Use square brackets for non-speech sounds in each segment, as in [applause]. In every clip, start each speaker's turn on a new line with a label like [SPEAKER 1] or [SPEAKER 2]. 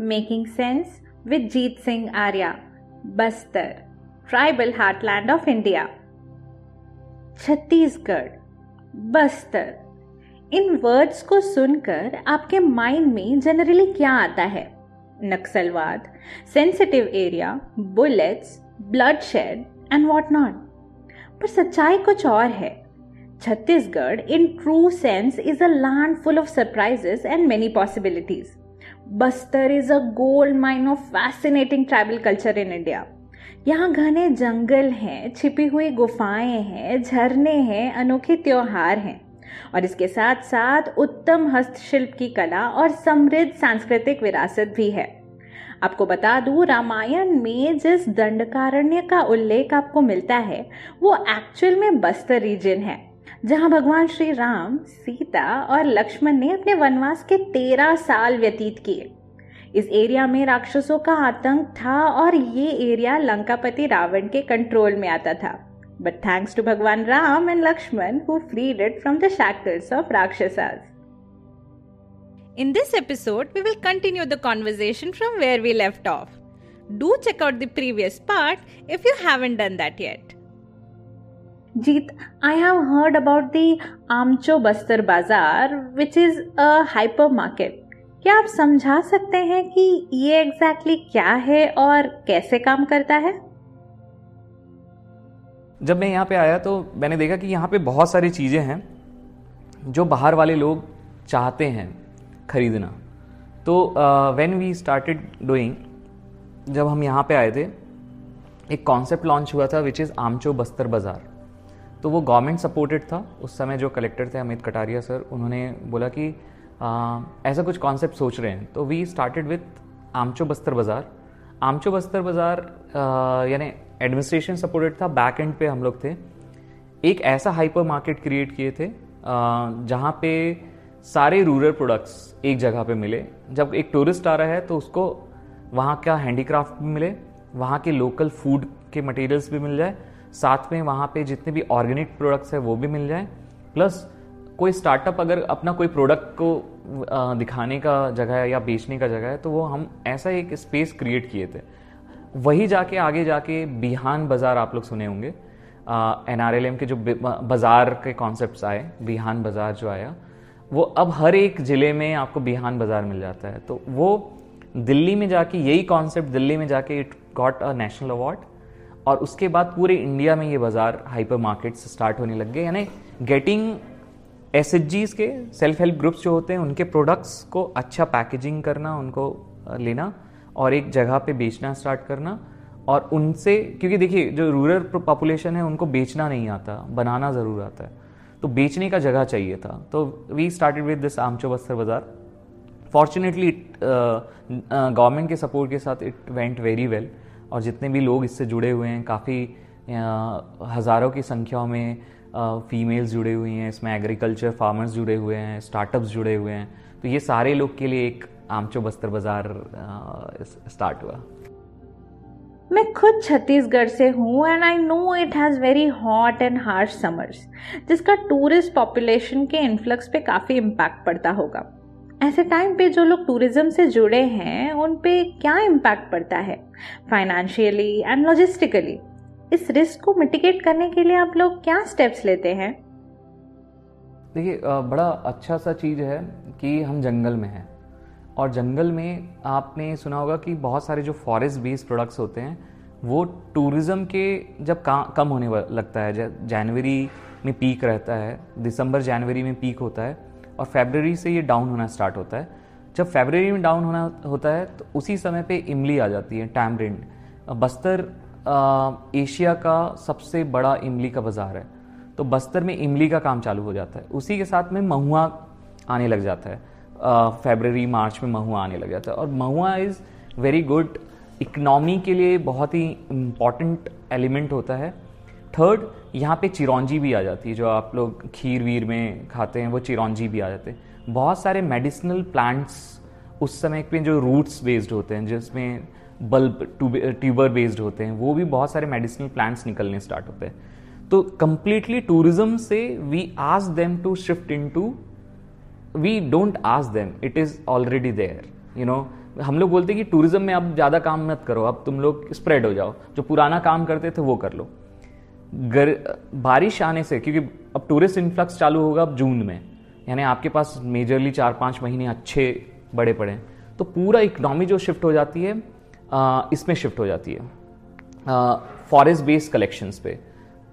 [SPEAKER 1] Making Sense with Jeet Singh Arya, Bastar, Tribal Heartland of India. Chhattisgarh Bastar in words को सुनकर आपके mind में generally क्या आता है? नक्सलवाद sensitive area bullets bloodshed and what not पर सच्चाई कुछ और है। Chhattisgarh in true sense is a land full of surprises and many possibilities Bastar is a gold mine of fascinating tribal culture in India यहाँ घने जंगल हैं, छिपी हुई गुफाएँ हैं, झरने हैं, अनोखे त्योहार हैं। और इसके साथ साथ उत्तम हस्तशिल्प की कला और समृद्ध सांस्कृतिक विरासत भी है। आपको बता दूँ, रामायण में जिस दंडकारण्य का उल्लेख आपको मिलता है, वो एक्चुअल में बस्तर रीजन है। जहाँ भगवान श्री राम, सीता और लक्ष्मण ने अपने वनवास के तेरह साल व्यतीत किए। इस एरिया में राक्षसों का आतंक था और ये एरिया लंकापति रावण के कंट्रोल में आता था। But thanks to Bhagwan Ram and Lakshman who freed it from the shackles of rakshasas. In this episode we will continue the conversation from where we left off do check out the previous part if you haven't done that yet Jeet, I have heard about the Amcho Bastar Bazaar, which is a hypermarket. क्या आप समझा सकते हैं कि ये exactly exactly क्या है और कैसे काम करता है?
[SPEAKER 2] जब मैं यहाँ पे आया तो मैंने देखा कि यहाँ पे बहुत सारी चीज़ें हैं जो बाहर वाले लोग चाहते हैं खरीदना। तो वेन वी स्टार्टेड डूइंग जब हम यहाँ पे आए थे एक कॉन्सेप्ट लॉन्च हुआ था विच इज़ आमचो बस्तर बाज़ार तो वो गवर्नमेंट सपोर्टेड था। उस समय जो कलेक्टर थे अमित कटारिया सर उन्होंने बोला कि आ, ऐसा कुछ कॉन्सेप्ट सोच रहे हैं। तो वी स्टार्टेड विथ आमचो बस्तर बाज़ार आमचो बस्तर बाज़ार यानी एडमिनिस्ट्रेशन सपोर्टेड था बैक एंड पे हम लोग थे। एक ऐसा हाइपर मार्केट क्रिएट किए थे जहाँ पे सारे रूरल प्रोडक्ट्स एक जगह पे मिले। जब एक टूरिस्ट आ रहा है तो उसको वहाँ का हैंडीक्राफ्ट भी मिले वहाँ के लोकल फ़ूड के मटेरियल्स भी मिल जाए साथ में वहाँ पे जितने भी ऑर्गेनिक प्रोडक्ट्स है, वो भी मिल जाए। प्लस कोई स्टार्टअप अगर अपना कोई प्रोडक्ट को दिखाने का जगह है या बेचने का जगह है तो वो हम ऐसा एक स्पेस क्रिएट किए थे। वही जाके आगे जाके बिहान बाज़ार आप लोग सुने होंगे। एन आर एल एम के जो बाज़ार के कॉन्सेप्ट आए, बिहान बाज़ार जो आया, वो अब हर एक ज़िले में आपको बिहान बाज़ार मिल जाता है। तो वो दिल्ली में जाके, यही कॉन्सेप्ट दिल्ली में जाके it got a national award और उसके बाद पूरे इंडिया में ये बाज़ार हाइपर मार्केट स्टार्ट होने लग गए। यानी गेटिंग एस के सेल्फ हेल्प ग्रुप्स जो होते हैं, उनके प्रोडक्ट्स को अच्छा पैकेजिंग करना, उनको लेना और एक जगह पे बेचना स्टार्ट करना और उनसे, क्योंकि देखिए, जो रूरल पॉपुलेशन है, उनको बेचना नहीं आता, बनाना ज़रूर आता है। तो बेचने का जगह चाहिए था। तो वी स्टार्टेड विद दिस आमचो बस्तर बाज़ार फॉर्चुनेटली गवर्नमेंट के सपोर्ट के साथ इट वेंट वेरी वेल और जितने भी लोग इससे जुड़े हुए हैं, काफ़ी हज़ारों की संख्या में फीमेल्स जुड़े हुई हैं, इसमें एग्रीकल्चर फार्मर्स जुड़े हुए हैं स्टार्टअप्स जुड़े हुए हैं। तो ये सारे लोग के लिए एक आमचो बस्तर बाज़ार स्टार्ट हुआ।
[SPEAKER 1] मैं खुद छत्तीसगढ़ से हूँ and I know it has very hot and harsh summers जिसका टूरिस्ट पॉपुलेशन के इन्फ्लक्स पे काफ़ी इम्पैक्ट पड़ता होगा। ऐसे टाइम पे जो लोग टूरिज़्म से जुड़े हैं, उन पे क्या इम्पैक्ट पड़ता है? फाइनेंशियली एंड लॉजिस्टिकली इस रिस्क को मिटिगेट करने के लिए आप लोग क्या स्टेप्स लेते हैं?
[SPEAKER 2] देखिए बड़ा अच्छा सा चीज़ है कि हम जंगल में हैं। और जंगल में आपने सुना होगा कि बहुत सारे जो फॉरेस्ट बेस्ड प्रोडक्ट्स होते हैं, वो टूरिज़्म के जब कम होने लगता है। जनवरी में पीक रहता है, दिसंबर, जनवरी में पीक होता है। और फेबररी से ये डाउन होना स्टार्ट होता है। जब फेबररी में डाउन होना होता है तो उसी समय पे इमली आ जाती है टैमरिंड बस्तर एशिया का सबसे बड़ा इमली का बाज़ार है। तो बस्तर में इमली का काम चालू हो जाता है। उसी के साथ में महुआ आने लग जाता है। फेबररी मार्च में महुआ आने लग जाता है। और mahua is very good economy के लिए बहुत ही इंपॉर्टेंट एलिमेंट होता है। थर्ड यहाँ पे चिरौंजी भी आ जाती है, जो आप लोग खीर वीर में खाते हैं, वो चिरौंजी भी आ जाते हैं। बहुत सारे मेडिसिनल प्लांट्स उस समय पे जो रूट्स बेस्ड होते हैं, जिसमें बल्ब ट्यूबर बेस्ड होते हैं, वो भी बहुत सारे मेडिसिनल प्लांट्स निकलने स्टार्ट होते हैं। तो कंप्लीटली टूरिज़्म से we urge them to shift into we don't urge them it is already there you know हम लोग बोलते हैं कि टूरिज़्म में अब ज़्यादा काम मत करो, अब तुम लोग स्प्रेड हो जाओ, जो पुराना काम करते थे वो कर लो। गर, बारिश आने से, क्योंकि अब टूरिस्ट इन्फ्लक्स चालू होगा अब जून में, यानी आपके पास मेजरली चार पाँच महीने अच्छे बड़े पड़े तो पूरा इकनॉमी जो शिफ्ट हो जाती है इसमें शिफ्ट हो जाती है। फॉरेस्ट बेस्ड कलेक्शंस पे।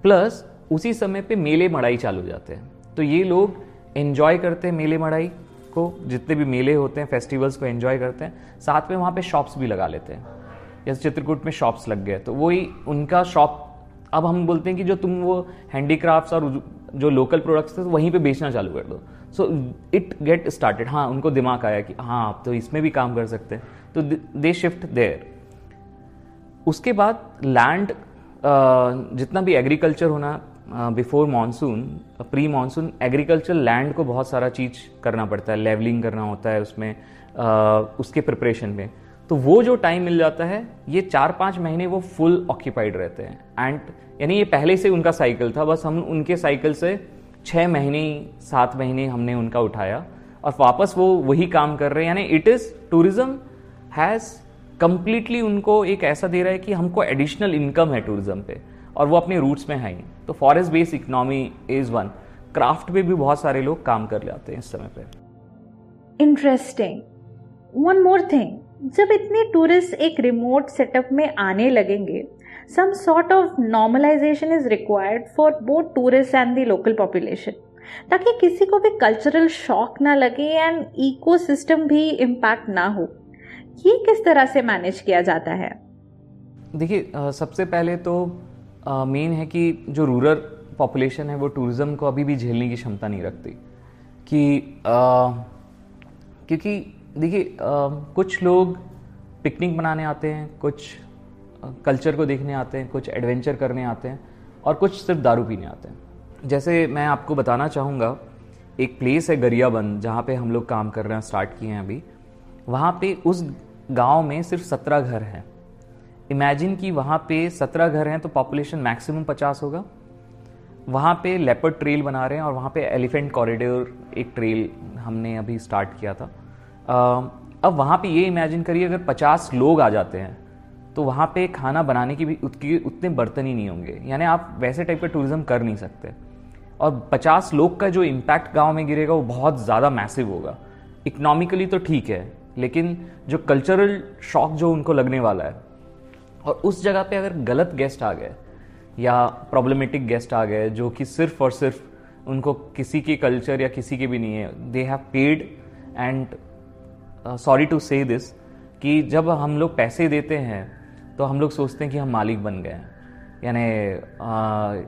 [SPEAKER 2] प्लस उसी समय पे मेले मड़ाई चालू हो जाते हैं। तो ये लोग एन्जॉय करते हैं मेले मड़ाई को, जितने भी मेले होते हैं फेस्टिवल्स को एन्जॉय करते हैं, साथ में वहाँ पे शॉप्स भी लगा लेते हैं। जैसे चित्रकूट में शॉप्स लग गए तो वही उनका शॉप अब हम बोलते हैं कि जो तुम वो हैंडीक्राफ्ट्स और जो लोकल प्रोडक्ट्स थे, वहीं पे बेचना चालू कर दो। सो इट गेट स्टार्टेड हाँ उनको दिमाग आया कि हाँ आप तो इसमें भी काम कर सकते हैं। तो दे शिफ्ट देयर उसके बाद लैंड जितना भी एग्रीकल्चर होना before monsoon pre monsoon agriculture land को बहुत सारा चीज़ करना पड़ता है। लेवलिंग करना होता है उसमें उसके प्रिपरेशन में। तो वो जो टाइम मिल जाता है, ये चार पाँच महीने वो फुल ऑक्यूपाइड रहते हैं। एंड यानी ये पहले से उनका साइकिल था, बस हम उनके साइकिल से छः महीने, सात महीने हमने उनका उठाया और वापस वो वही काम कर रहे हैं। यानी it is tourism has completely उनको एक ऐसा दे रहा है कि हमको एडिशनल इनकम है टूरिज़्म पे और वो अपने रूट्स में है ही। तो forest based economy is one craft पे भी बहुत सारे लोग काम कर जाते हैं इस समय पे।
[SPEAKER 1] इंटरेस्टिंग वन मोर थिंग जब इतने टूरिस्ट एक रिमोट सेटअप में आने लगेंगे some sort of normalisation is required for both tourist and the local population ताकि किसी को भी कल्चरल शॉक ना लगे एंड इकोसिस्टम भी इम्पैक्ट ना हो। ये किस तरह से मैनेज किया जाता है?
[SPEAKER 2] देखिए सबसे पहले तो मेन है कि जो रूरल पॉपुलेशन है वो टूरिज़्म को अभी भी झेलने की क्षमता नहीं रखती। कि आ, क्योंकि देखिए कुछ लोग पिकनिक मनाने आते हैं, कुछ कल्चर को देखने आते हैं, कुछ एडवेंचर करने आते हैं और कुछ सिर्फ़ दारू पीने आते हैं। जैसे मैं आपको बताना चाहूँगा, एक प्लेस है गरियाबंद जहाँ पे हम लोग काम कर रहे हैं स्टार्ट किए हैं अभी। वहाँ पे उस गाँव में सिर्फ़ सत्रह घर हैं। इमेजिन कि वहाँ पे सत्रह घर हैं तो पॉपुलेशन मैक्सिमम पचास होगा। वहाँ पे लेपर्ड ट्रेल बना रहे हैं और वहाँ पे एलिफेंट कॉरिडोर एक ट्रेल हमने अभी स्टार्ट किया था। अब वहाँ पे ये इमेजिन करिए, अगर पचास लोग आ जाते हैं तो वहाँ पे खाना बनाने की भी उतनी उतने बर्तन ही नहीं होंगे। यानी आप वैसे टाइप का टूरिज़्म कर नहीं सकते। और पचास लोग का जो इम्पैक्ट गाँव में गिरेगा, वो बहुत ज़्यादा मैसिव होगा। इकनॉमिकली तो ठीक है, लेकिन जो कल्चरल शॉक जो उनको लगने वाला है, और उस जगह पे अगर गलत गेस्ट आ गए, या प्रॉब्लमेटिक गेस्ट आ गए, जो कि सिर्फ़ और सिर्फ़ उनको किसी के कल्चर या किसी के भी नहीं है they have paid and sorry to say this कि जब हम लोग पैसे देते हैं तो हम लोग सोचते हैं कि हम मालिक बन गए हैं। यानी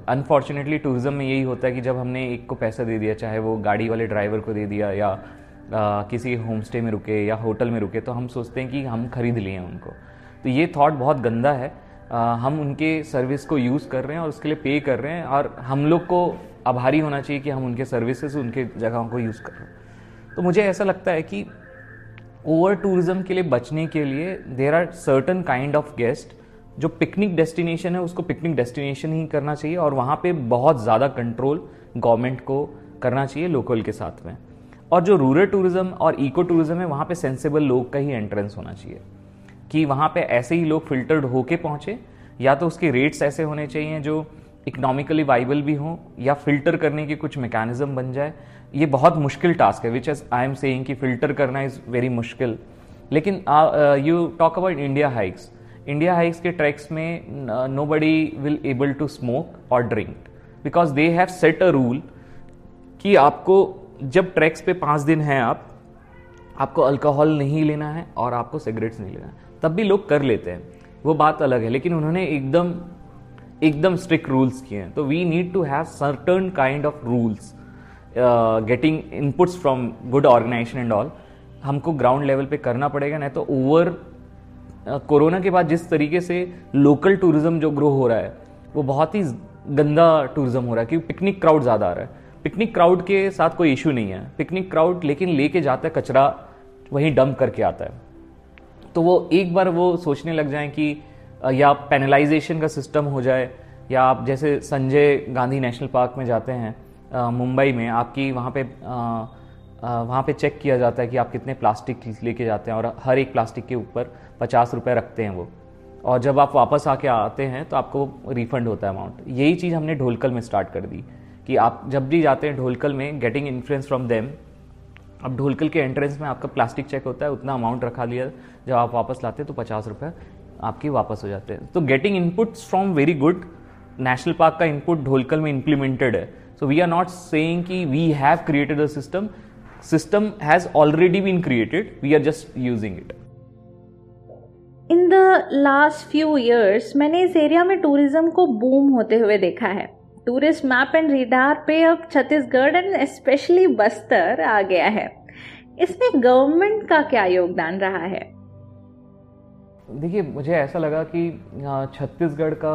[SPEAKER 2] अनफॉर्चुनेटली टूरिज़्म में यही होता है कि जब हमने एक को पैसा दे दिया चाहे वो गाड़ी वाले ड्राइवर को दे दिया या uh, किसी होम स्टे में रुके या होटल में रुके तो हम सोचते हैं कि हम खरीद लिए उनको। तो ये थॉट बहुत गंदा है। आ, हम उनके सर्विस को यूज़ कर रहे हैं और उसके लिए पे कर रहे हैं और हम लोग को आभारी होना चाहिए कि हम उनके सर्विसेज़ उनके जगहों को यूज़ कर रहे हैं। तो मुझे ऐसा लगता है कि ओवर टूरिज़्म के लिए बचने के लिए there are certain kind of guest जो पिकनिक डेस्टिनेशन है, उसको पिकनिक डेस्टिनेशन ही करना चाहिए और वहाँ पे बहुत ज़्यादा कंट्रोल गवर्नमेंट को करना चाहिए लोकल के साथ में। और जो रूरल टूरिज़्म और इको टूरिज़्म है, वहाँ पे सेंसेबल लोग का ही एंट्रेंस होना चाहिए। कि वहाँ पे ऐसे ही लोग फिल्टर्ड होके पहुँचे, या तो उसके रेट्स ऐसे होने चाहिए जो इकोनॉमिकली वाइबल भी हों, या फ़िल्टर करने के कुछ मैकेनिज्म बन जाए ये बहुत मुश्किल टास्क है which as I am saying कि फ़िल्टर करना इज़ वेरी मुश्किल। लेकिन you talk about India hikes India hikes के ट्रैक्स में, nobody will able to smoke और drink because they have set a rule कि आपको, जब ट्रैक्स पे पाँच दिन हैं आप, आपको अल्कोहल नहीं लेना है और आपको सिगरेट्स नहीं लेना है। तब भी लोग कर लेते हैं। वो बात अलग है, लेकिन उन्होंने एकदम एकदम स्ट्रिक्ट रूल्स किए हैं। तो we need to have certain kind of rules getting inputs from good organisation and all हमको ग्राउंड लेवल पे करना पड़ेगा, नहीं तो ओवर कोरोना के बाद जिस तरीके से लोकल टूरिज़्म जो ग्रो हो रहा है, वो बहुत ही गंदा टूरिज़्म हो रहा है, क्योंकि पिकनिक क्राउड ज़्यादा आ रहा है। पिकनिक क्राउड के साथ कोई इशू नहीं है। पिकनिक क्राउड लेकिन लेके जाता है, कचरा वहीं डंप करके आता है। तो वो एक बार वो सोचने लग जाए कि या पेनलाइजेशन का सिस्टम हो जाए, या आप जैसे संजय गांधी नेशनल पार्क में जाते हैं मुंबई में आपकी वहाँ पे वहाँ पे चेक किया जाता है कि आप कितने प्लास्टिक लेके जाते हैं और हर एक प्लास्टिक के ऊपर पचास रुपये रखते हैं वो। और जब आप वापस आके आते हैं तो आपको रिफंड होता है अमाउंट यही चीज़ हमने ढोलकल में स्टार्ट कर दी कि आप जब भी जाते हैं ढोलकल में गेटिंग इन्फ्लुएंस फ्रॉम देम अब ढोलकल के एंट्रेंस में आपका प्लास्टिक चेक होता है, उतना अमाउंट रखा लिया, जब आप वापस लाते हैं तो पचास रुपये आपके वापस हो जाते हैं। तो getting inputs from very good national park का इनपुट ढोलकल में इंप्लीमेंटेड है। So we are not saying कि we have created a system system has already been created we are just using it
[SPEAKER 1] in the last few years मैंने इस area में tourism को boom होते हुए देखा है। टूरिस्ट मैप एंड रिडार पे अब छत्तीसगढ़ एंड स्पेशली बस्तर आ गया है। इसमें गवर्नमेंट का क्या योगदान रहा है?
[SPEAKER 2] देखिए मुझे ऐसा लगा कि छत्तीसगढ़ का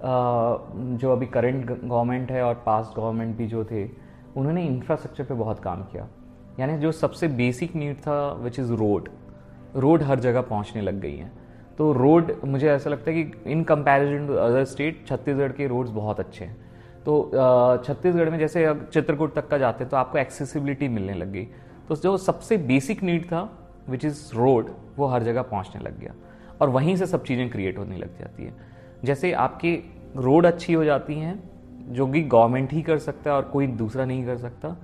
[SPEAKER 2] जो अभी करंट गवर्नमेंट है और पास्ट गवर्नमेंट भी जो थे, उन्होंने इंफ्रास्ट्रक्चर पे बहुत काम किया। यानी जो सबसे बेसिक नीड था विच इज़ रोड रोड हर जगह पहुँचने लग गई हैं। तो रोड मुझे ऐसा लगता है कि in comparison to other state Chhattisgarh के रोड्स बहुत अच्छे हैं। तो छत्तीसगढ़ में जैसे चित्रकूट तक का जाते हैं तो आपको एक्सेसिबिलिटी मिलने लग गई। तो जो सबसे बेसिक नीड था विच इज़ रोड वो हर जगह पहुँचने लग गया। और वहीं से सब चीज़ें क्रिएट होने लग जाती है। जैसे आपकी रोड अच्छी हो जाती हैं, जो कि गवर्नमेंट ही कर सकता है और कोई दूसरा नहीं कर सकता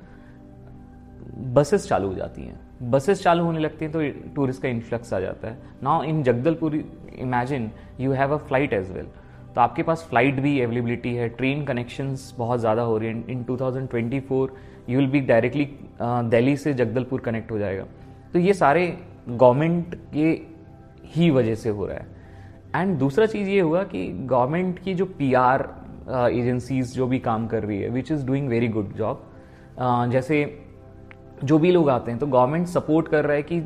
[SPEAKER 2] बसेस चालू हो जाती हैं। बसेस चालू होने लगती हैं तो टूरिस्ट का इन्फ्लक्स आ जाता है। Now in Jagdalpur imagine you have a flight as well तो आपके पास फ़्लाइट भी अवेलेबिलिटी है ट्रेन कनेक्शंस बहुत ज़्यादा हो रही हैं। In 2024 you will be directly Delhi से जगदलपुर कनेक्ट हो जाएगा। तो ये सारे गवर्नमेंट के ही वजह से हो रहा है। एंड दूसरा चीज़ ये हुआ कि गवर्नमेंट की जो पी आर एजेंसीज जो भी काम कर रही है which is doing very good job जैसे जो भी लोग आते हैं तो गवर्नमेंट सपोर्ट कर रहा है कि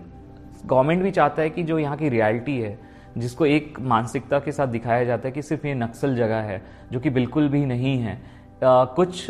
[SPEAKER 2] गवर्नमेंट भी चाहता है कि जो यहाँ की रियलिटी है जिसको एक मानसिकता के साथ दिखाया जाता है कि सिर्फ़ ये नक्सल जगह है जो कि बिल्कुल भी नहीं है। Uh, कुछ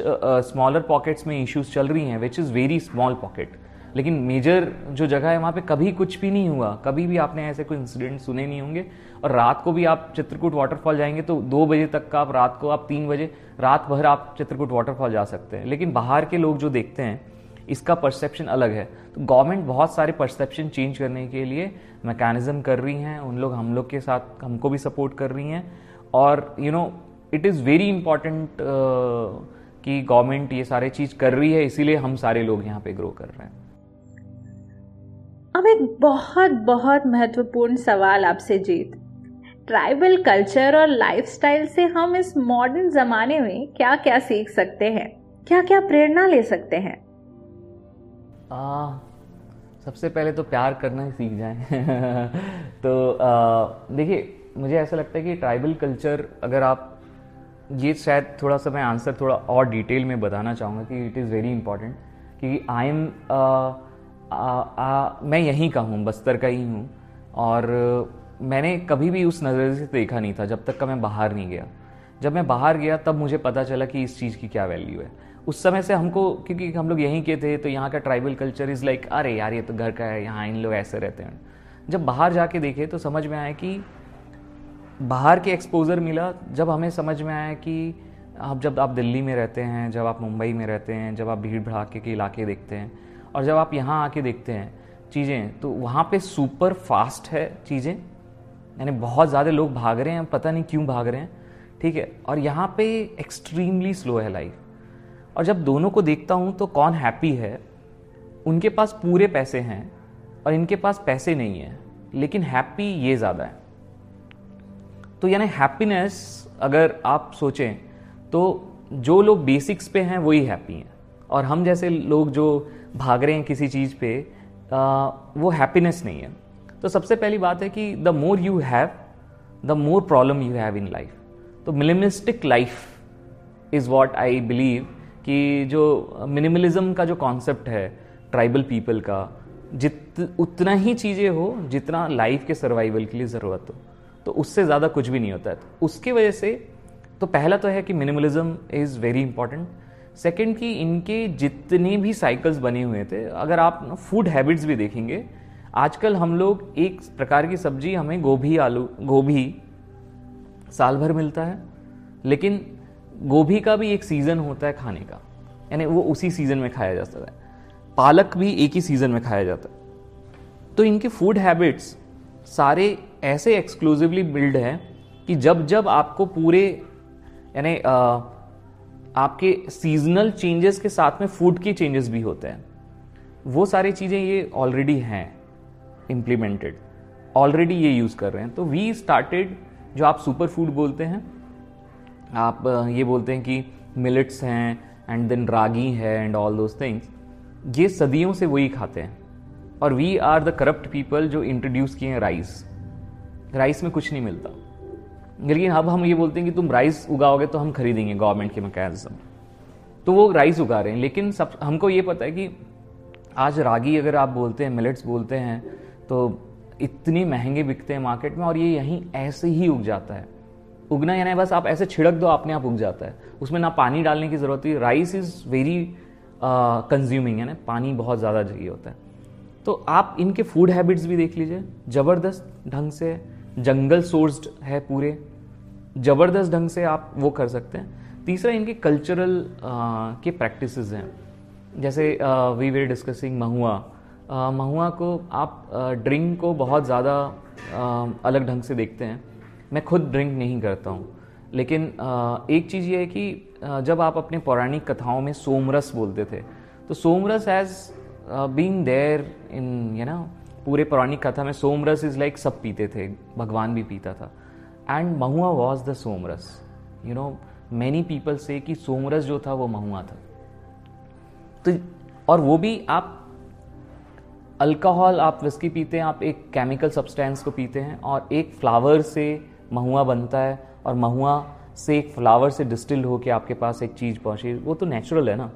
[SPEAKER 2] स्मॉलर uh, पॉकेट्स में इश्यूज़ चल रही हैं which is very small pocket लेकिन मेजर जो जगह है, वहाँ पे कभी कुछ भी नहीं हुआ। कभी भी आपने ऐसे कोई इंसिडेंट सुने नहीं होंगे। और रात को भी आप चित्रकूट वाटरफॉल जाएँगे तो दो बजे तक का आप रात को, आप तीन बजे, रात भर आप चित्रकूट वाटरफॉल जा सकते हैं। लेकिन बाहर के लोग जो देखते हैं, इसका परसेप्शन अलग है। तो गवर्नमेंट बहुत सारे परसेप्शन चेंज करने के लिए मैकेनिज्म कर रही हैं। उन लोग, हम लोग के साथ हमको भी सपोर्ट कर रही हैं। और you know it is very important कि गवर्नमेंट ये सारे चीज़ कर रही है। इसीलिए हम सारे लोग यहाँ पे ग्रो कर रहे हैं।
[SPEAKER 1] अब एक बहुत बहुत महत्वपूर्ण सवाल आपसे जीत। ट्राइबल कल्चर और लाइफस्टाइल से हम इस मॉडर्न जमाने में क्या क्या सीख सकते हैं? क्या क्या प्रेरणा ले सकते हैं?
[SPEAKER 2] आ, सबसे पहले तो प्यार करना ही सीख जाए। [laughs] तो देखिए मुझे ऐसा लगता है कि ट्राइबल कल्चर अगर आप ये शायद थोड़ा सा मैं आंसर थोड़ा और डिटेल में बताना चाहूँगा कि इट इज़ वेरी इंपॉर्टेंट कि आई एम मैं यहीं का हूँ, बस्तर का ही हूँ। और मैंने कभी भी उस नज़र से देखा नहीं था, जब तक का मैं बाहर नहीं गया। जब मैं बाहर गया, तब मुझे पता चला कि इस चीज़ की क्या वैल्यू है। उस समय से हमको, क्योंकि हम लोग यहीं के थे तो यहाँ का ट्राइबल कल्चर इज़ लाइक अरे यार, ये तो घर का है, यहाँ इन लोग ऐसे रहते हैं। जब बाहर जाके देखे तो समझ में आया कि बाहर के एक्सपोजर मिला, जब हमें समझ में आया कि आप जब आप दिल्ली में रहते हैं, जब आप मुंबई में रहते हैं, जब आप भीड़ भड़ाके के इलाके देखते हैं और जब आप यहाँ आके देखते हैं चीज़ें तो वहाँ पे सुपर फास्ट है चीज़ें। यानी बहुत ज़्यादा लोग भाग रहे हैं, पता नहीं क्यों भाग रहे हैं। ठीक है? और यहाँ पे एक्सट्रीमली स्लो है लाइफ और जब दोनों को देखता हूँ तो कौन हैप्पी है? उनके पास पूरे पैसे हैं और इनके पास पैसे नहीं है, लेकिन हैप्पी ये ज़्यादा है। तो यानी हैप्पीनेस अगर आप सोचें तो जो लोग बेसिक्स पे हैं, वही हैप्पी हैं। और हम जैसे लोग जो भाग रहे हैं किसी चीज़ पे आ, वो हैप्पीनेस नहीं है। तो सबसे पहली बात है कि the more you have the more problem you have in life तो minimalistic life is what I believe कि जो मिनिमलिज्म का जो कॉन्सेप्ट है ट्राइबल पीपल का जित उतना ही चीज़ें हो जितना लाइफ के सर्वाइवल के लिए ज़रूरत हो। तो उससे ज़्यादा कुछ भी नहीं होता है। तो उसकी वजह से तो पहला तो है कि minimalism is very important second कि इनके जितने भी साइकिल्स बने हुए थे, अगर आप फ़ूड हैबिट्स भी देखेंगे, आजकल हम लोग एक प्रकार की सब्ज़ी, हमें गोभी, आलू, गोभी साल भर मिलता है, लेकिन गोभी का भी एक सीज़न होता है खाने का, यानी वो उसी सीज़न में खाया जाता है। पालक भी एक ही सीज़न में खाया जाता है। तो इनके फ़ूड हैबिट्स सारे ऐसे एक्सक्लूसिवली बिल्ड हैं कि जब जब आपको पूरे, यानी आपके सीजनल चेंजेस के साथ में फ़ूड के चेंजेस भी होते हैं। वो सारी चीज़ें ये ऑलरेडी हैं इम्प्लीमेंटेड ऑलरेडी ये यूज़ कर रहे हैं। तो वी स्टार्टेड जो आप सुपर फ़ूड बोलते हैं, आप ये बोलते हैं कि मिलेट्स हैं एंड देन रागी है एंड ऑल दोज थिंग्स ये सदियों से वही खाते हैं। और we are the corrupt people जो इंट्रोड्यूस किए हैं राइस राइस में कुछ नहीं मिलता। लेकिन अब हम ये बोलते हैं कि तुम राइस उगाओगे तो हम खरीदेंगे गवर्नमेंट के मैकेनिज्म तो वो राइस उगा रहे हैं, लेकिन सब, हमको ये पता है कि आज रागी अगर आप बोलते हैं मिलेट्स बोलते हैं तो इतनी महँगे बिकते हैं मार्केट में और ये यहीं ऐसे ही उग जाता है। उगना यानी बस आप ऐसे छिड़क दो, अपने आप उग जाता है। उसमें ना पानी डालने की ज़रूरत है। राइस इज़ वेरी कंज्यूमिंग है ना पानी बहुत ज़्यादा चाहिए होता है। तो आप इनके फ़ूड हैबिट्स भी देख लीजिए, ज़बरदस्त ढंग से जंगल सोर्स्ड है पूरे, ज़बरदस्त ढंग से आप वो कर सकते हैं। तीसरा, इनके कल्चरल के प्रैक्टिस हैं। जैसे we were discussing mahua. Mahua को आप ड्रिंक को बहुत ज़्यादा अलग ढंग से देखते हैं। मैं खुद ड्रिंक नहीं करता हूँ। लेकिन एक चीज़ ये है कि जब आप अपने पौराणिक कथाओं में सोमरस बोलते थे तो somras as being there in you ना पूरे पौराणिक कथा में सोमरस इज़ लाइक सब पीते थे, भगवान भी पीता था। And mahua was the somras. You know many people say कि सोमरस जो था, वो महुआ था। तो और वो भी आप अल्कोहल आप विस्की पीते हैं, आप एक केमिकल सब्सटेंस को पीते हैं, और एक फ्लावर से महुआ बनता है, और महुआ से एक फ्लावर से डिस्टिल होकर आपके पास एक चीज़ पहुँची, वो तो नेचुरल है ना।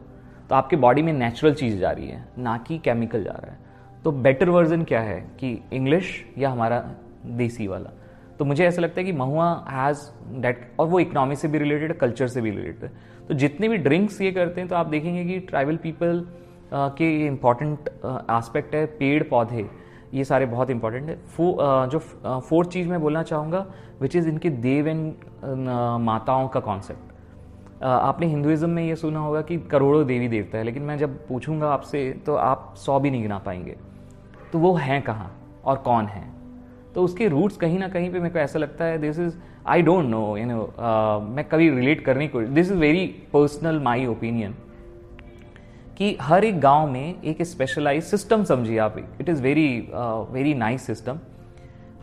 [SPEAKER 2] तो आपके बॉडी में नेचुरल चीज़ जा रही है, ना कि केमिकल जा रहा है। तो बेटर वर्जन क्या है? कि इंग्लिश या हमारा देसी वाला? तो मुझे ऐसा लगता है कि महुआ हैज़ डेट और वो इकोनॉमी से भी रिलेटेड है कल्चर से भी रिलेटेड है। तो जितने भी ड्रिंक्स ये करते हैं तो आप देखेंगे कि ट्राइबल पीपल के ये इंपॉर्टेंट एस्पेक्ट है पेड़ पौधे ये सारे बहुत इंपॉर्टेंट है। फो, जो फोर्थ चीज़ मैं बोलना चाहूँगा विच इज़ इनके देव एंड माताओं का कॉन्सेप्ट आपने हिंदुज़म में ये सुना होगा कि करोड़ों देवी देवता है लेकिन मैं जब पूछूँगा आपसे तो आप सौ भी नहीं गिना पाएँगे। तो वो हैं कहाँ? और कौन हैं? तो उसके रूट्स कहीं ना कहीं पे मेरे को ऐसा लगता है this is I don't know you know मैं कभी रिलेट करने को this is very personal my opinion कि हर एक गाँव में एक स्पेशलाइज सिस्टम समझिए आप it is very very nice system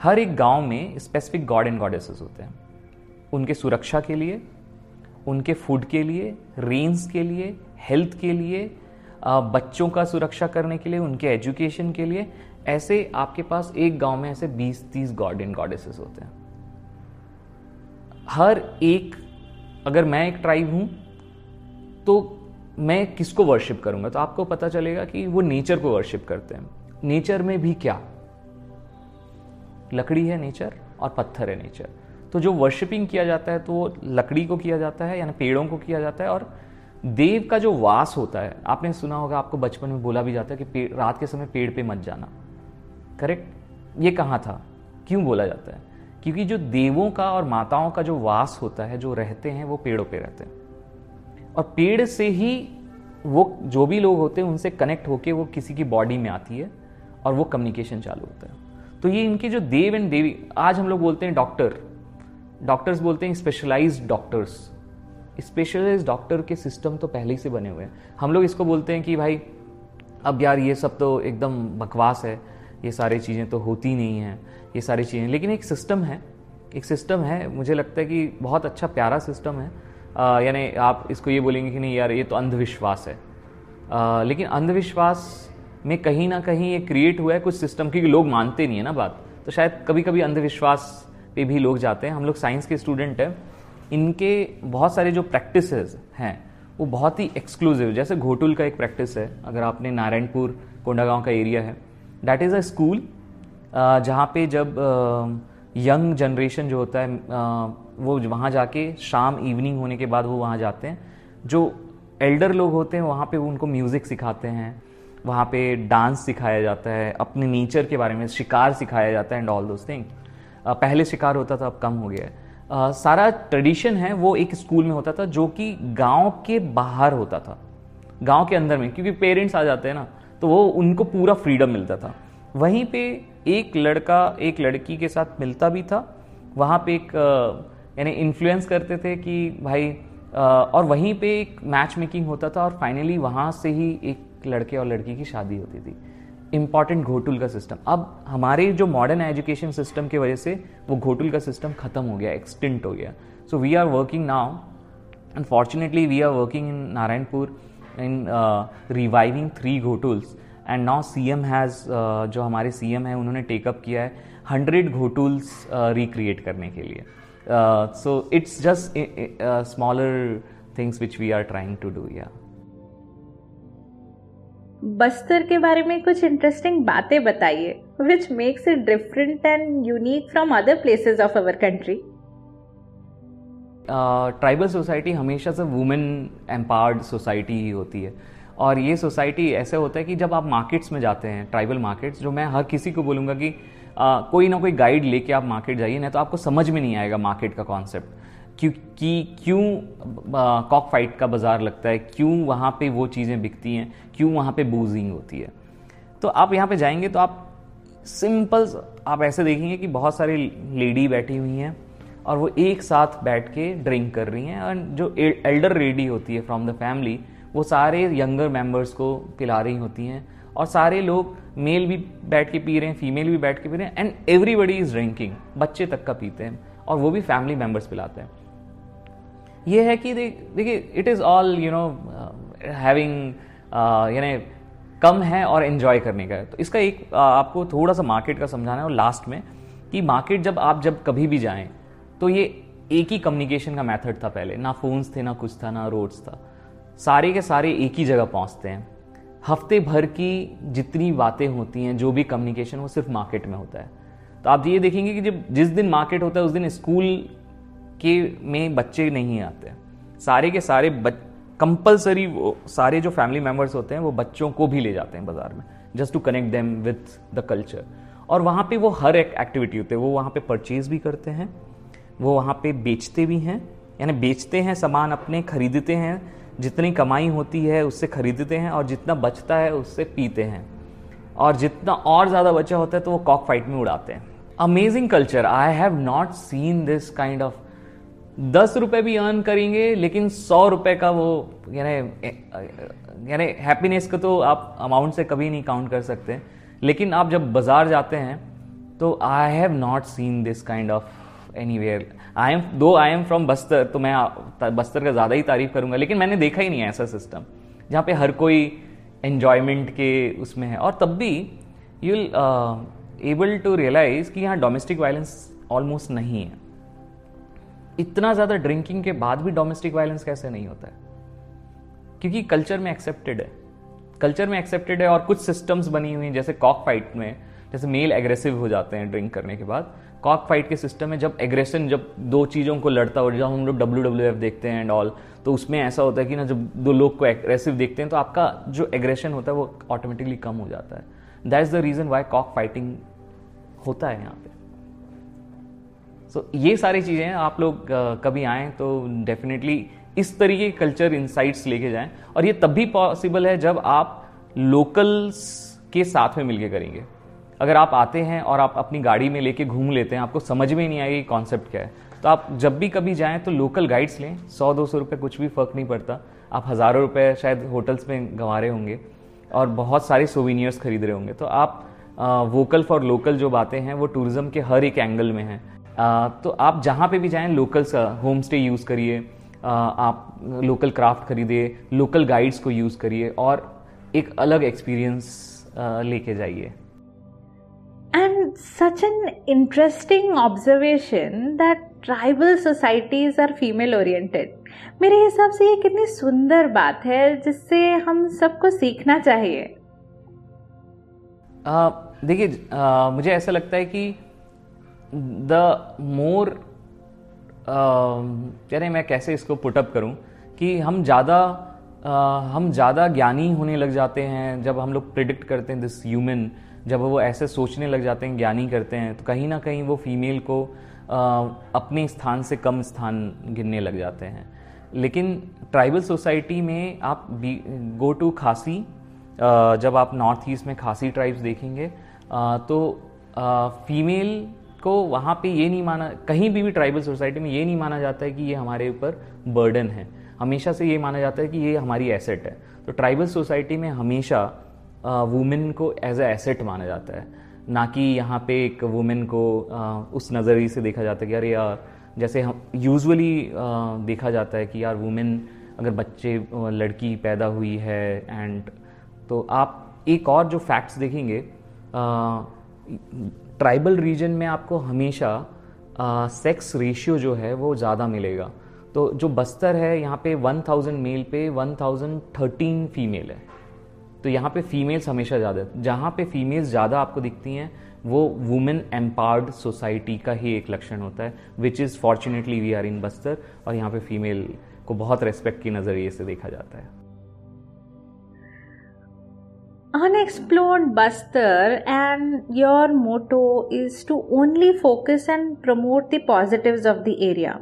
[SPEAKER 2] हर एक गाँव में स्पेसिफिक गॉड एंड गॉडेसेस होते हैं। उनके सुरक्षा के लिए, उनके फ़ूड के लिए रेंस के लिए हेल्थ के लिए बच्चों का सुरक्षा करने के लिए, उनके एजुकेशन के लिए, ऐसे आपके पास एक गाँव में ऐसे 20-30 गॉड एंड गॉडेसेस होते हैं। हर एक, अगर मैं एक ट्राइब हूँ तो मैं किसको वर्शिप करूँगा? तो आपको पता चलेगा कि वो नेचर को वर्शिप करते हैं। नेचर में भी क्या? लकड़ी है नेचर और पत्थर है नेचर तो जो वर्शिपिंग किया जाता है तो वो लकड़ी को किया जाता है, यानी पेड़ों को किया जाता है और देव का जो वास होता है, आपने सुना होगा, आपको बचपन में बोला भी जाता है कि रात के समय पेड़ पे मत जाना। करेक्ट ये कहाँ था? क्यों बोला जाता है? क्योंकि जो देवों का और माताओं का जो वास होता है, जो रहते हैं, वो पेड़ों पे रहते हैं। और पेड़ से ही वो, जो भी लोग होते हैं, उनसे कनेक्ट होके वो किसी की बॉडी में आती है और वो कम्युनिकेशन चालू होता है। तो ये इनके जो देव एंड देवी, आज हम लोग बोलते हैं डॉक्टर डॉक्टर्स बोलते हैं स्पेशलाइज्ड डॉक्टर्स स्पेशलाइज डॉक्टर के सिस्टम तो पहले ही से बने हुए हैं। हम लोग इसको बोलते हैं कि भाई अब यार ये सब तो एकदम बकवास है। ये सारी चीज़ें तो होती नहीं हैं। ये सारी चीज़ें। लेकिन एक सिस्टम है। एक सिस्टम है। मुझे लगता है कि बहुत अच्छा प्यारा सिस्टम है। यानी आप इसको ये बोलेंगे कि नहीं यार ये तो अंधविश्वास है। आ, लेकिन अंधविश्वास में कहीं ना कहीं ये क्रिएट हुआ है कुछ सिस्टम क्योंकि लोग मानते नहीं है ना बात। तो शायद कभी कभी अंधविश्वास पे भी लोग जाते हैं। हम लोग साइंस के स्टूडेंट हैं। इनके बहुत सारे जो प्रैक्टिस हैं, वो बहुत ही एक्सक्लूसिव जैसे घोटुल का एक प्रैक्टिस है, अगर आपने नारायणपुर, कोंडागांव का एरिया है। डैट इज़ अ स्कूल जहाँ पे जब यंग जनरेशन जो होता है वो वहाँ जाके शाम इवनिंग होने के बाद वो वहाँ जाते हैं। जो एल्डर लोग होते हैं, वहाँ पे उनको म्यूज़िक सिखाते हैं। वहाँ पे डांस सिखाया जाता है, अपने नेचर के बारे में शिकार सिखाया जाता है एंड ऑल दोज थिंग पहले शिकार होता था, अब कम हो गया है। Uh, सारा ट्रेडिशन है वो एक स्कूल में होता था जो कि गाँव के बाहर होता था। गाँव के अंदर में क्योंकि पेरेंट्स आ जाते हैं ना तो वो उनको पूरा फ्रीडम मिलता था। वहीं पे एक लड़का एक लड़की के साथ मिलता भी था। वहाँ पे एक यानी इन्फ्लुएंस करते थे कि भाई और वहीं पे एक मैच मेकिंग होता था और फाइनली वहाँ से ही एक लड़के और लड़की की शादी होती थी। इंपॉर्टेंट घोटुल का सिस्टम अब हमारे जो मॉडर्न एजुकेशन सिस्टम की वजह से वो घोटुल का सिस्टम खत्म हो गया एक्सटेंट हो गया. So we are working now unfortunately we are working in Narayanpur in reviving three ghotuls and now C M has जो हमारे सी एम है, उन्होंने टेकअप किया है हंड्रेड घोटुल्स रिक्रिएट करने के लिए. So it's just smaller things which we are trying to do या
[SPEAKER 1] बस्तर के बारे में कुछ इंटरेस्टिंग बातें बताइए which makes it different and unique from other places of our country
[SPEAKER 2] tribal society हमेशा से वुमेन एम्पावर्ड सोसाइटी ही होती है। और ये सोसाइटी ऐसे होता है कि जब आप मार्केट्स में जाते हैं ट्राइबल मार्केट्स जो मैं हर किसी को बोलूँगा कि आ, uh, कोई ना कोई गाइड लेके आप मार्केट जाइए ना तो आपको समझ में नहीं आएगा मार्केट का कॉन्सेप्ट क्योंकि क्यों कॉक फाइट का बाज़ार लगता है क्यों वहाँ पे वो चीज़ें बिकती हैं क्यों वहाँ पे बूजिंग होती है? तो आप यहाँ पे जाएँगे तो आप सिंपल आप ऐसे देखेंगे कि बहुत सारी लेडी बैठी हुई हैं और वो एक साथ बैठ के ड्रिंक कर रही हैं और जो एल्डर लेडी होती है फ्रॉम द फैमिली वो सारे यंगर मेंबर्स को पिला रही होती हैं और सारे लोग मेल भी बैठ के पी रहे हैं फीमेल भी बैठ के पी रहे हैं एंड एवरीबडी इज़ ड्रिंकिंग बच्चे तक का पीते हैं और वो भी फैमिली मेंबर्स पिलाते हैं। ये है कि देखिए it is all you know having यानी कम है और इन्जॉय करने का है। तो इसका एक आपको थोड़ा सा मार्केट का समझाना है और लास्ट में कि मार्केट जब आप जब कभी भी जाएँ तो ये एक ही कम्युनिकेशन का मेथड था पहले। ना फोन्स थे, ना कुछ था, ना रोड्स था। सारे के सारे एक ही जगह पहुँचते हैं। हफ़्ते भर की जितनी बातें होती हैं, जो भी कम्युनिकेशन वो सिर्फ़ मार्केट में होता है। तो आप ये देखेंगे कि जब जिस दिन मार्केट होता है, उस दिन स्कूल के में बच्चे नहीं आते। सारे के सारे कंपलसरी वो सारे जो फैमिली मेंबर्स होते हैं, वो बच्चों को भी ले जाते हैं बाज़ार में just to connect them with the culture और वहाँ पे वो हर एक एक्टिविटी होते हैं, वो वहाँ पे परचेज भी करते हैं, वो वहाँ पे बेचते भी हैं, यानी बेचते हैं सामान अपने, खरीदते हैं, जितनी कमाई होती है उससे खरीदते हैं और जितना बचता है उससे पीते हैं। और जितना और ज़्यादा बचा होता है तो वो कॉक फाइट में उड़ाते हैं। Amazing culture I have not seen this kind of दस रुपए भी अर्न करेंगे, लेकिन सौ रुपए का वो, यानी यानी हैप्पीनेस को तो आप अमाउंट से कभी नहीं काउंट कर सकते। लेकिन आप जब बाज़ार जाते हैं तो I have not seen this kind of anywhere I am though I am from Bastar तो मैं बस्तर का ज़्यादा ही तारीफ़ करूँगा, लेकिन मैंने देखा ही नहीं है ऐसा सिस्टम जहाँ पे हर कोई एन्जॉयमेंट के उसमें है। और तब भी यू एबल टू रियलाइज़ कि यहाँ डोमेस्टिक वायलेंस ऑलमोस्ट नहीं है। इतना ज़्यादा ड्रिंकिंग के बाद भी डोमेस्टिक वायलेंस कैसे नहीं होता है? क्योंकि कल्चर में एक्सेप्टेड है। कल्चर में एक्सेप्टेड है और कुछ सिस्टम्स बनी हुई हैं, जैसे कॉक फाइट में, जैसे मेल एग्रेसिव हो जाते हैं ड्रिंक करने के बाद। कॉक फाइट के सिस्टम में जब एग्रेशन जब दो चीज़ों को लड़ता हो जब हम लोग डब्ल्यू डब्ल्यू एफ़ देखते हैं एंड ऑल तो उसमें ऐसा होता है कि ना जब दो लोग को एग्रेसिव देखते हैं तो आपका जो एग्रेशन होता है वो ऑटोमेटिकली कम हो जाता है। That is the reason why cock fighting होता है यहाँ पे। सो ये सारी चीज़ें आप लोग कभी आएँ तो डेफिनेटली इस तरीके कल्चर इंसाइट्स लेके जाएँ। और ये तब भी पॉसिबल है जब आप लोकल्स के साथ में मिलके करेंगे। अगर आप आते हैं और आप अपनी गाड़ी में लेके घूम लेते हैं, आपको समझ में नहीं आएगी कॉन्सेप्ट क्या है। तो आप जब भी कभी जाएँ तो लोकल गाइड्स लें। सौ, दो सौ रुपये कुछ भी फ़र्क नहीं पड़ता। आप हज़ारों रुपये शायद होटल्स में गंवा रहे होंगे और बहुत सारे सोवीनियर्स खरीद रहे होंगे। तो आप वोकल फॉर लोकल जो बातें हैं, वो टूरिज़्म के हर एक एंगल में हैं। तो आप जहाँ पे भी जाएँ लोकल्स होम स्टे यूज़ करिए आप लोकल क्राफ्ट खरीदिए लोकल गाइड्स को यूज़ करिए और एक अलग एक्सपीरियंस लेके जाइए
[SPEAKER 1] And such an interesting observation that tribal societies are female oriented. मेरे हिसाब से ये कितनी सुंदर बात है जिससे हम सबको सीखना चाहिए
[SPEAKER 2] देखिए मुझे ऐसा लगता है कि द मोर यानी मैं कैसे इसको पुटअप करूँ कि हम ज़्यादा हम ज़्यादा ज्ञानी होने लग जाते हैं जब हम लोग प्रिडिक्ट करते हैं दिस ह्यूमन जब वो ऐसे सोचने लग जाते हैं, ज्ञानी करते हैं तो कहीं ना कहीं वो फीमेल को अपने स्थान से कम स्थान गिनने लग जाते हैं। लेकिन ट्राइबल सोसाइटी में आप गो टू खासी जब आप नॉर्थ ईस्ट में खासी ट्राइब्स देखेंगे तो फीमेल को वहाँ पे ये नहीं माना कहीं भी भी ट्राइबल सोसाइटी में ये नहीं माना जाता है कि ये हमारे ऊपर बर्डन है। हमेशा से ये माना जाता है कि ये हमारी एसेट है। तो ट्राइबल सोसाइटी में हमेशा वुमेन को एज ए एसेट माना जाता है। ना कि यहाँ पे एक वुमेन को आ, उस नज़रिए से देखा जाता है कि यार यार जैसे हम यूजुअली देखा जाता है कि यार वुमेन अगर बच्चे लड़की पैदा हुई है एंड तो आप एक और जो फैक्ट्स देखेंगे ट्राइबल रीजन में आपको हमेशा सेक्स रेशियो जो है वो ज़्यादा मिलेगा। तो जो बस्तर है, यहाँ पे 1000 मेल पे 1013 फीमेल है। तो यहाँ पे फीमेल्स हमेशा ज़्यादा, जहाँ पे फीमेल्स ज़्यादा आपको दिखती हैं, वो वुमेन एम्पावर्ड सोसाइटी का ही एक लक्षण होता है which is fortunately we are in Bastar, और यहाँ पे फीमेल को बहुत रेस्पेक्ट की नज़रिए से देखा जाता है।
[SPEAKER 1] Unexplored Bastar and your motto is to only focus and promote the positives of the area.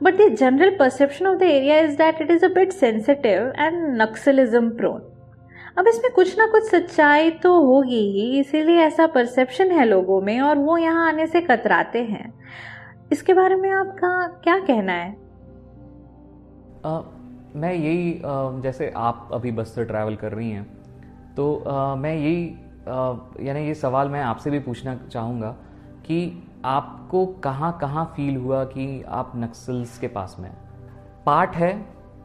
[SPEAKER 1] But the general perception of the area is that it is a bit sensitive and Naxalism prone. अब इसमें कुछ ना कुछ सच्चाई तो होगी ही इसीलिए ऐसा परसेप्शन है लोगों में और वो यहाँ आने से कतराते हैं इसके बारे में आपका क्या कहना है
[SPEAKER 2] आ, मैं यही जैसे आप अभी बस्तर ट्रैवल कर रही हैं तो आ, मैं यही यानी ये सवाल मैं आपसे भी पूछना चाहूँगा कि आपको कहाँ कहाँ फील हुआ कि आप नक्सल्स के पास में पार्ट है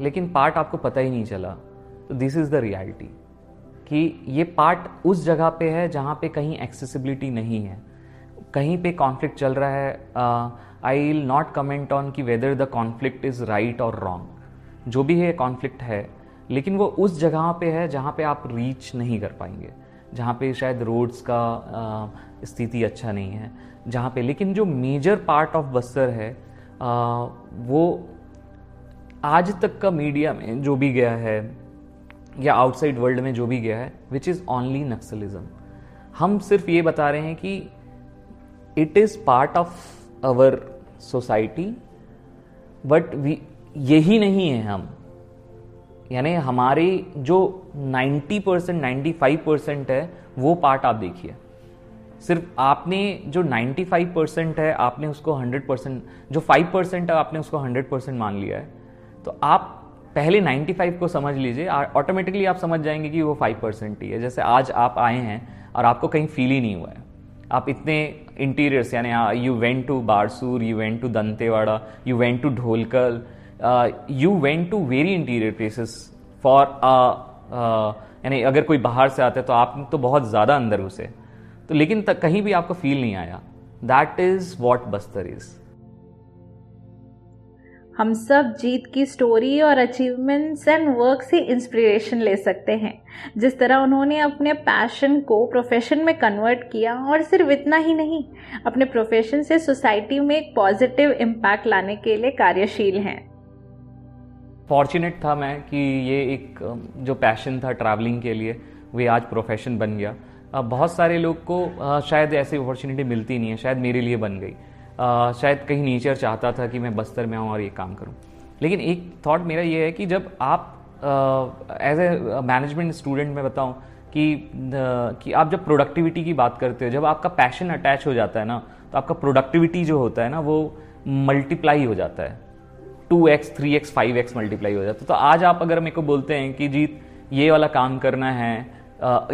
[SPEAKER 2] लेकिन पार्ट आपको पता ही नहीं चला। तो दिस इज़ द रियलिटी कि ये पार्ट उस जगह पे है जहाँ पे कहीं एक्सेसिबिलिटी नहीं है। कहीं पे कॉन्फ्लिक्ट चल रहा है I will not comment on कि whether the conflict is right और रॉन्ग जो भी है कॉन्फ्लिक्ट है लेकिन वो उस जगह पे है जहाँ पे आप रीच नहीं कर पाएँगे जहाँ पे शायद रोड्स का स्थिति अच्छा नहीं है जहाँ पे। लेकिन जो मेजर पार्ट ऑफ़ बस्तर है आ, वो आज तक का मीडिया में जो भी गया है या आउटसाइड वर्ल्ड में जो भी गया है विच इज़ ओनली नक्सलिज्म। हम सिर्फ़ ये बता रहे हैं कि it is part of our society but we यही नहीं है हम। यानी हमारे जो 90 परसेंट नाइन्टी परसेंट है, वो पार्ट आप देखिए। सिर्फ़ आपने जो 95 परसेंट है, आपने उसको 100 परसेंट, जो 5 परसेंट है, आपने उसको 100 परसेंट मान लिया है। तो आप पहले 95 को समझ लीजिए ऑटोमेटिकली आप समझ जाएँगे कि वो 5 परसेंट ही है। जैसे आज आप आए हैं और आपको कहीं फील ही नहीं हुआ है। आप इतने इंटीरियर्स यानी you went to Barsur you went to Dantewada you went to Dholkal you went to very interior places for यानी अगर कोई बाहर से आता है तो आप तो बहुत ज़्यादा अंदर घुसे। तो लेकिन कहीं भी आपको फील नहीं आया। That is what Bastar is
[SPEAKER 1] हम सब जीत की स्टोरी और अचीवमेंट्स एंड वर्क से इंस्पिरेशन ले सकते हैं। जिस तरह उन्होंने अपने पैशन को प्रोफेशन में कन्वर्ट किया और सिर्फ़ इतना ही नहीं, अपने प्रोफेशन से सोसाइटी में एक पॉजिटिव इम्पैक्ट लाने के लिए कार्यशील हैं।
[SPEAKER 2] फॉर्चुनेट था मैं कि ये एक जो पैशन था ट्रैवलिंग के लिए, वे आज प्रोफेशन बन गया। बहुत सारे लोग को शायद ऐसी अपॉर्चुनिटी मिलती नहीं है, शायद मेरे लिए बन गई। शायद कहीं नेचर चाहता था कि मैं बस्तर में आऊँ और ये काम करूँ। लेकिन एक थॉट मेरा ये है कि जब आप एज ए मैनेजमेंट स्टूडेंट में बताऊँ कि कि आप जब प्रोडक्टिविटी की बात करते हो, जब आपका पैशन अटैच हो जाता है ना तो आपका प्रोडक्टिविटी जो होता है ना, वो मल्टीप्लाई हो जाता है। Two x three x five x multiply हो जाता तो आज आप अगर मेरे को बोलते हैं कि जीत, ये वाला काम करना है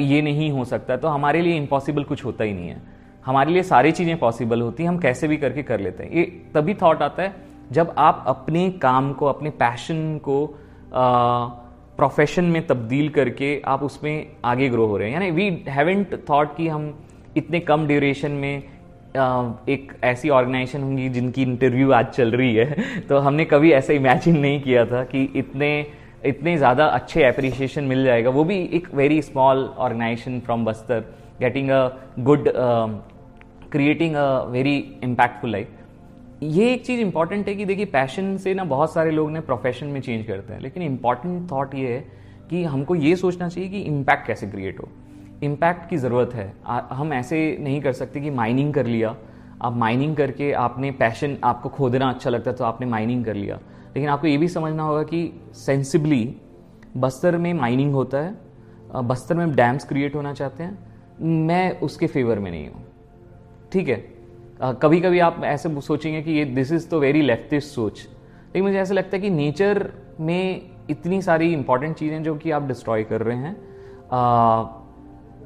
[SPEAKER 2] ये नहीं हो सकता तो हमारे लिए इम्पॉसिबल कुछ होता ही नहीं है। हमारे लिए सारी चीज़ें पॉसिबल होती हैं, हम कैसे भी करके कर लेते हैं। ये तभी थॉट आता है जब आप अपने काम को, अपने पैशन को प्रोफेशन में तब्दील करके आप उसमें आगे ग्रो हो रहे हैं। यानी वी हैवेंट थॉट कि हम इतने कम ड्यूरेशन में एक ऐसी ऑर्गेनाइजेशन होंगी जिनकी इंटरव्यू आज चल रही है। [laughs] तो हमने कभी ऐसा इमेजिन नहीं किया था कि इतने इतने ज़्यादा अच्छे अप्रिसिएशन मिल जाएगा। वो भी एक very small organisation from Bastar getting a good creating a very impactful life ये एक चीज़ इंपॉर्टेंट है कि देखिए पैशन से ना बहुत सारे लोग ने प्रोफेशन में चेंज करते हैं। लेकिन इंपॉर्टेंट थॉट ये है कि हमको ये सोचना चाहिए कि इम्पैक्ट कैसे क्रिएट हो। इम्पैक्ट की ज़रूरत है। आ, हम ऐसे नहीं कर सकते कि माइनिंग कर लिया। आप माइनिंग करके आपने पैशन आपको खोदना अच्छा लगता है तो आपने माइनिंग कर लिया। लेकिन आपको ये भी समझना होगा कि सेंसिबली बस्तर में माइनिंग होता है। बस्तर में डैम्स क्रिएट होना चाहते हैं। मैं उसके फेवर में नहीं हूँ। ठीक है? कभी कभी आप ऐसे सोचेंगे कि ये दिस इज़ तो वेरी लेफ्टिस्ट सोच। लेकिन मुझे ऐसा लगता है कि नेचर में इतनी सारी इंपॉर्टेंट चीज़ें जो कि आप डिस्ट्रॉय कर रहे हैं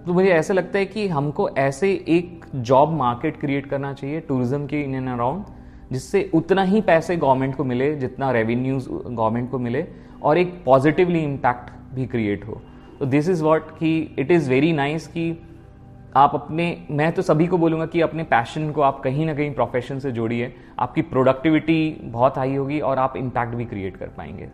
[SPEAKER 2] तो मुझे ऐसा लगता है कि हमको ऐसे एक जॉब मार्केट क्रिएट करना चाहिए टूरिज़्म के इन एंड अराउंड जिससे उतना ही पैसे गवर्नमेंट को मिले, जितना रेवेन्यूज गवर्नमेंट को मिले और एक पॉजिटिवली इम्पैक्ट भी क्रिएट हो। तो दिस इज़ वॉट कि इट इज़ वेरी नाइस कि आप अपने, मैं तो सभी को बोलूँगा कि अपने पैशन को आप कहीं ना कहीं प्रोफेशन से जोड़िए, आपकी प्रोडक्टिविटी बहुत हाई होगी और आप इम्पैक्ट भी क्रिएट कर पाएँगे।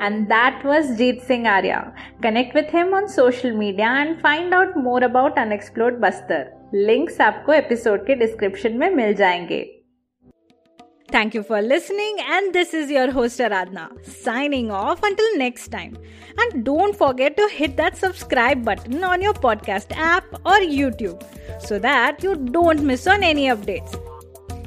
[SPEAKER 1] And that was Jeet Singh Arya. Connect with him on social media and find out more about Unexplored Bastar. Links आपको एपिसोड के डिस्क्रिप्शन में मिल जाएंगे Thank you for listening, and this is your host Aradna signing off until next time. And don't forget to hit that subscribe button on your podcast app or YouTube so that you don't miss on any updates.